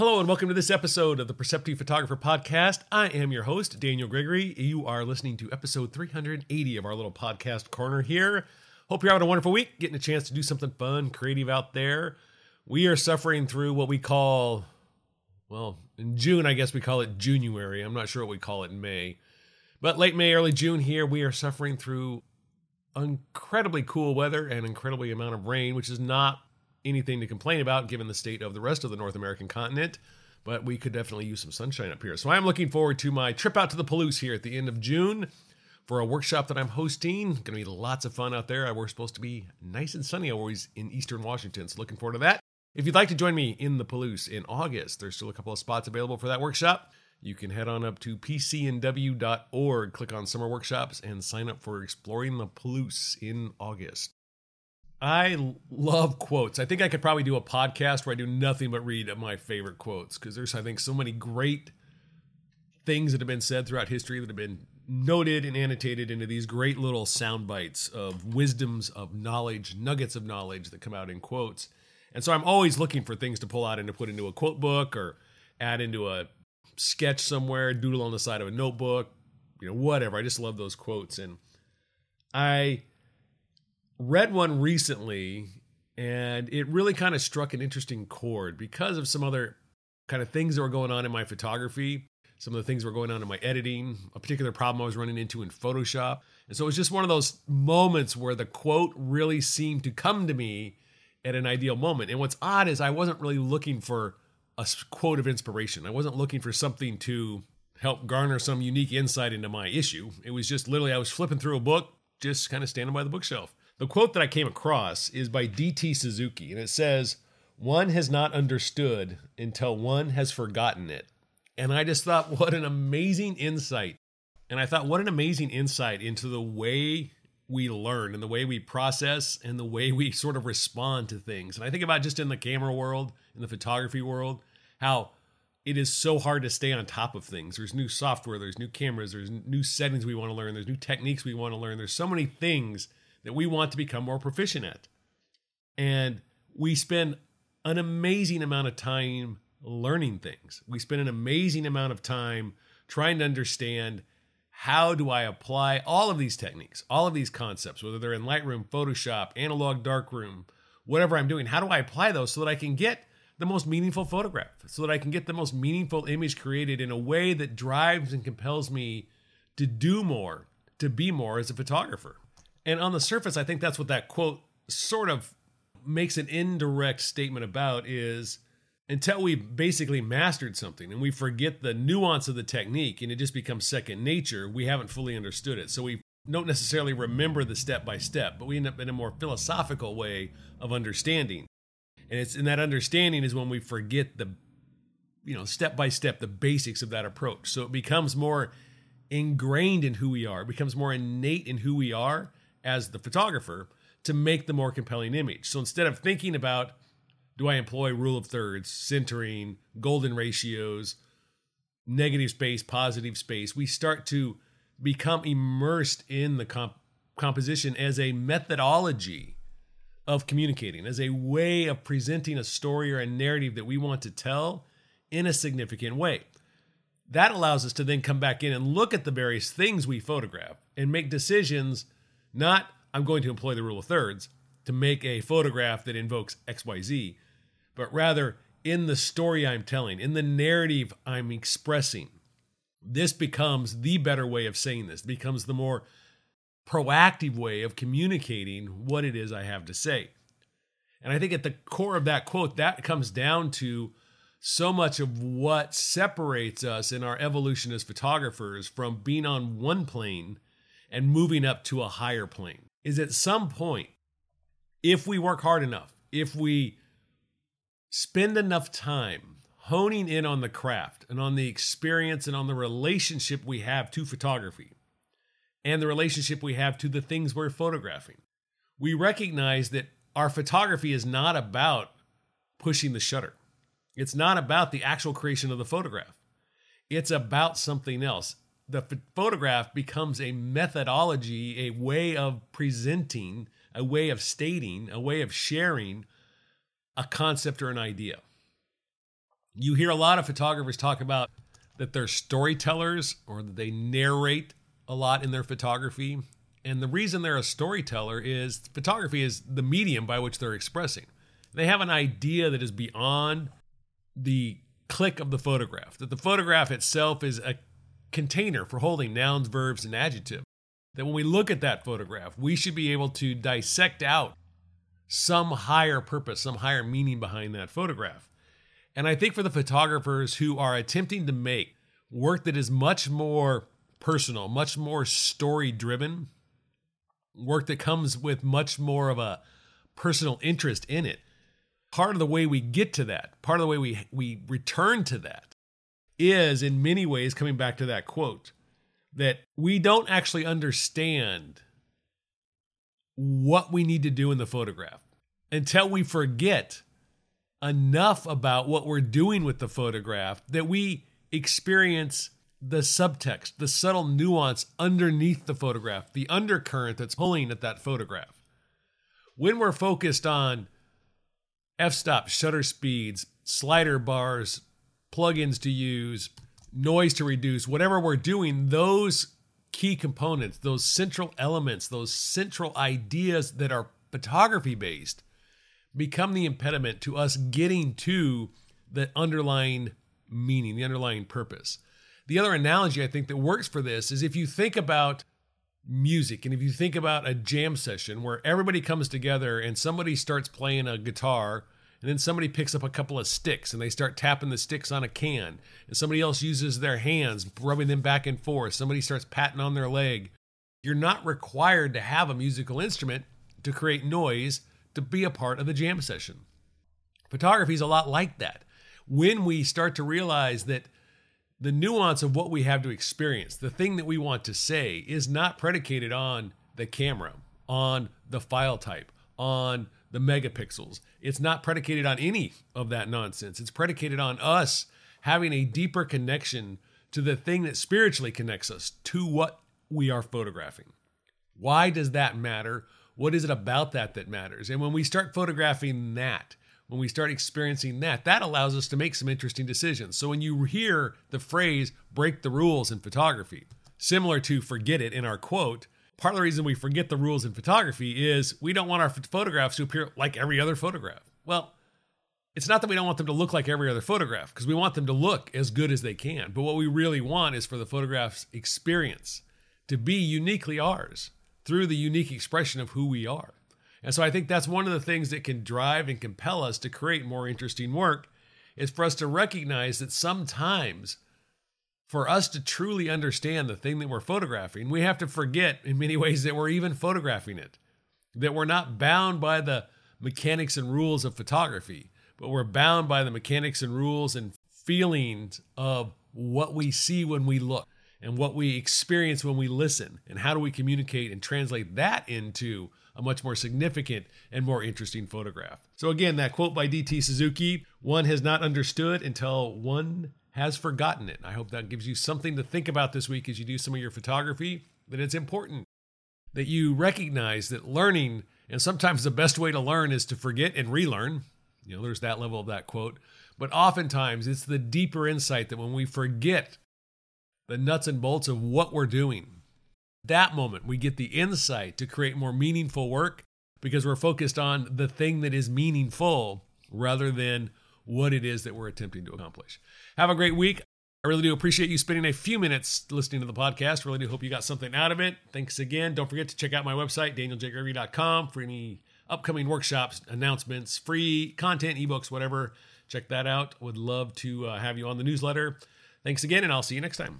Hello and welcome to this episode of the Perceptive Photographer Podcast. I am your host, Daniel Gregory. You are listening to episode 380 of our little podcast corner here. Hope you're having a wonderful week, getting a chance to do something fun, creative out there. We are suffering through what we call, well, in June, I guess we call it January. I'm not sure what we call it in May. But late May, early June here, we are suffering through incredibly cool weather and incredibly amount of rain, which is not anything to complain about given the state of the rest of the North American continent. But we could definitely use some sunshine up here. So I'm looking forward to my trip out to the Palouse here at the end of June for a workshop that I'm hosting. Going to be lots of fun out there. We're supposed to be nice and sunny always in Eastern Washington. So looking forward to that. If you'd like to join me in the Palouse in August, there's still a couple of spots available for that workshop. You can head on up to pcnw.org, click on summer workshops, and sign up for exploring the Palouse in August. I love quotes. I think I could probably do a podcast where I do nothing but read my favorite quotes because there's, I think, so many great things that have been said throughout history that have been noted and annotated into these great little sound bites of wisdoms, of knowledge, nuggets of knowledge that come out in quotes. And so I'm always looking for things to pull out and to put into a quote book or add into a sketch somewhere, doodle on the side of a notebook, you know, whatever. I just love those quotes. And I read one recently and it really kind of struck an interesting chord because of some other kind of things that were going on in my photography, some of the things were going on in my editing, a particular problem I was running into in Photoshop. And so it was just one of those moments where the quote really seemed to come to me at an ideal moment. And what's odd is I wasn't really looking for a quote of inspiration. I wasn't looking for something to help garner some unique insight into my issue. It was just literally I was flipping through a book, just kind of standing by the bookshelf. The quote that I came across is by D.T. Suzuki, and it says, One has not understood until one has forgotten it. And I just thought, what an amazing insight. And I thought, what an amazing insight into the way we learn and the way we process and the way we sort of respond to things. And I think about just in the camera world, in the photography world, how it is so hard to stay on top of things. There's new software, there's new cameras, there's new settings we want to learn, there's new techniques we want to learn. There's so many things that we want to become more proficient at. And we spend an amazing amount of time learning things. We spend an amazing amount of time trying to understand how do I apply all of these techniques, all of these concepts, whether they're in Lightroom, Photoshop, Analog Darkroom, whatever I'm doing, how do I apply those so that I can get the most meaningful photograph, so that I can get the most meaningful image created in a way that drives and compels me to do more, to be more as a photographer. And on the surface, I think that's what that quote sort of makes an indirect statement about is until we basically mastered something and we forget the nuance of the technique and it just becomes second nature, we haven't fully understood it. So we don't necessarily remember the step by step, but we end up in a more philosophical way of understanding. And it's in that understanding is when we forget the you know, step by step the basics of that approach. So it becomes more ingrained in who we are, it becomes more innate in who we are as the photographer to make the more compelling image. So instead of thinking about do I employ rule of thirds, centering, golden ratios, negative space, positive space, we start to become immersed in the comp- composition as a methodology of communicating, as a way of presenting a story or a narrative that we want to tell in a significant way. That allows us to then come back in and look at the various things we photograph and make decisions not, I'm going to employ the rule of thirds to make a photograph that invokes XYZ, but rather in the story I'm telling, in the narrative I'm expressing. This becomes the better way of saying this, it becomes the more proactive way of communicating what it is I have to say. And I think at the core of that quote, that comes down to so much of what separates us in our evolution as photographers from being on one plane and moving up to a higher plane is at some point, if we work hard enough, if we spend enough time honing in on the craft and on the experience and on the relationship we have to photography and the relationship we have to the things we're photographing, we recognize that our photography is not about pushing the shutter. It's not about the actual creation of the photograph. It's about something else the photograph becomes a methodology, a way of presenting, a way of stating, a way of sharing a concept or an idea. You hear a lot of photographers talk about that they're storytellers or that they narrate a lot in their photography. And the reason they're a storyteller is photography is the medium by which they're expressing. They have an idea that is beyond the click of the photograph, that the photograph itself is a container for holding nouns, verbs, and adjectives. That when we look at that photograph, we should be able to dissect out some higher purpose, some higher meaning behind that photograph. And I think for the photographers who are attempting to make work that is much more personal, much more story driven, work that comes with much more of a personal interest in it. Part of the way we get to that, part of the way we, we return to that, is in many ways coming back to that quote that we don't actually understand what we need to do in the photograph until we forget enough about what we're doing with the photograph that we experience the subtext, the subtle nuance underneath the photograph, the undercurrent that's pulling at that photograph. When we're focused on f stop, shutter speeds, slider bars, plugins to use, noise to reduce, whatever we're doing, those key components, those central elements, those central ideas that are photography based become the impediment to us getting to the underlying meaning, the underlying purpose. The other analogy I think that works for this is if you think about music and if you think about a jam session where everybody comes together and somebody starts playing a guitar and then somebody picks up a couple of sticks and they start tapping the sticks on a can. And somebody else uses their hands rubbing them back and forth. Somebody starts patting on their leg. You're not required to have a musical instrument to create noise to be a part of the jam session. Photography is a lot like that. When we start to realize that the nuance of what we have to experience, the thing that we want to say, is not predicated on the camera, on the file type, on the megapixels. It's not predicated on any of that nonsense. It's predicated on us having a deeper connection to the thing that spiritually connects us to what we are photographing. Why does that matter? What is it about that that matters? And when we start photographing that, when we start experiencing that, that allows us to make some interesting decisions. So when you hear the phrase break the rules in photography, similar to forget it in our quote, part of the reason we forget the rules in photography is we don't want our photographs to appear like every other photograph. Well, it's not that we don't want them to look like every other photograph because we want them to look as good as they can. But what we really want is for the photograph's experience to be uniquely ours through the unique expression of who we are. And so I think that's one of the things that can drive and compel us to create more interesting work is for us to recognize that sometimes for us to truly understand the thing that we're photographing, we have to forget in many ways that we're even photographing it. That we're not bound by the mechanics and rules of photography, but we're bound by the mechanics and rules and feelings of what we see when we look and what we experience when we listen. And how do we communicate and translate that into a much more significant and more interesting photograph. So, again, that quote by D.T. Suzuki one has not understood until one has forgotten it. I hope that gives you something to think about this week as you do some of your photography, that it's important that you recognize that learning, and sometimes the best way to learn is to forget and relearn. You know, there's that level of that quote. But oftentimes it's the deeper insight that when we forget the nuts and bolts of what we're doing, that moment we get the insight to create more meaningful work because we're focused on the thing that is meaningful rather than what it is that we're attempting to accomplish. Have a great week. I really do appreciate you spending a few minutes listening to the podcast. Really do hope you got something out of it. Thanks again. Don't forget to check out my website, danieljgregory.com, for any upcoming workshops, announcements, free content, ebooks, whatever. Check that out. Would love to uh, have you on the newsletter. Thanks again, and I'll see you next time.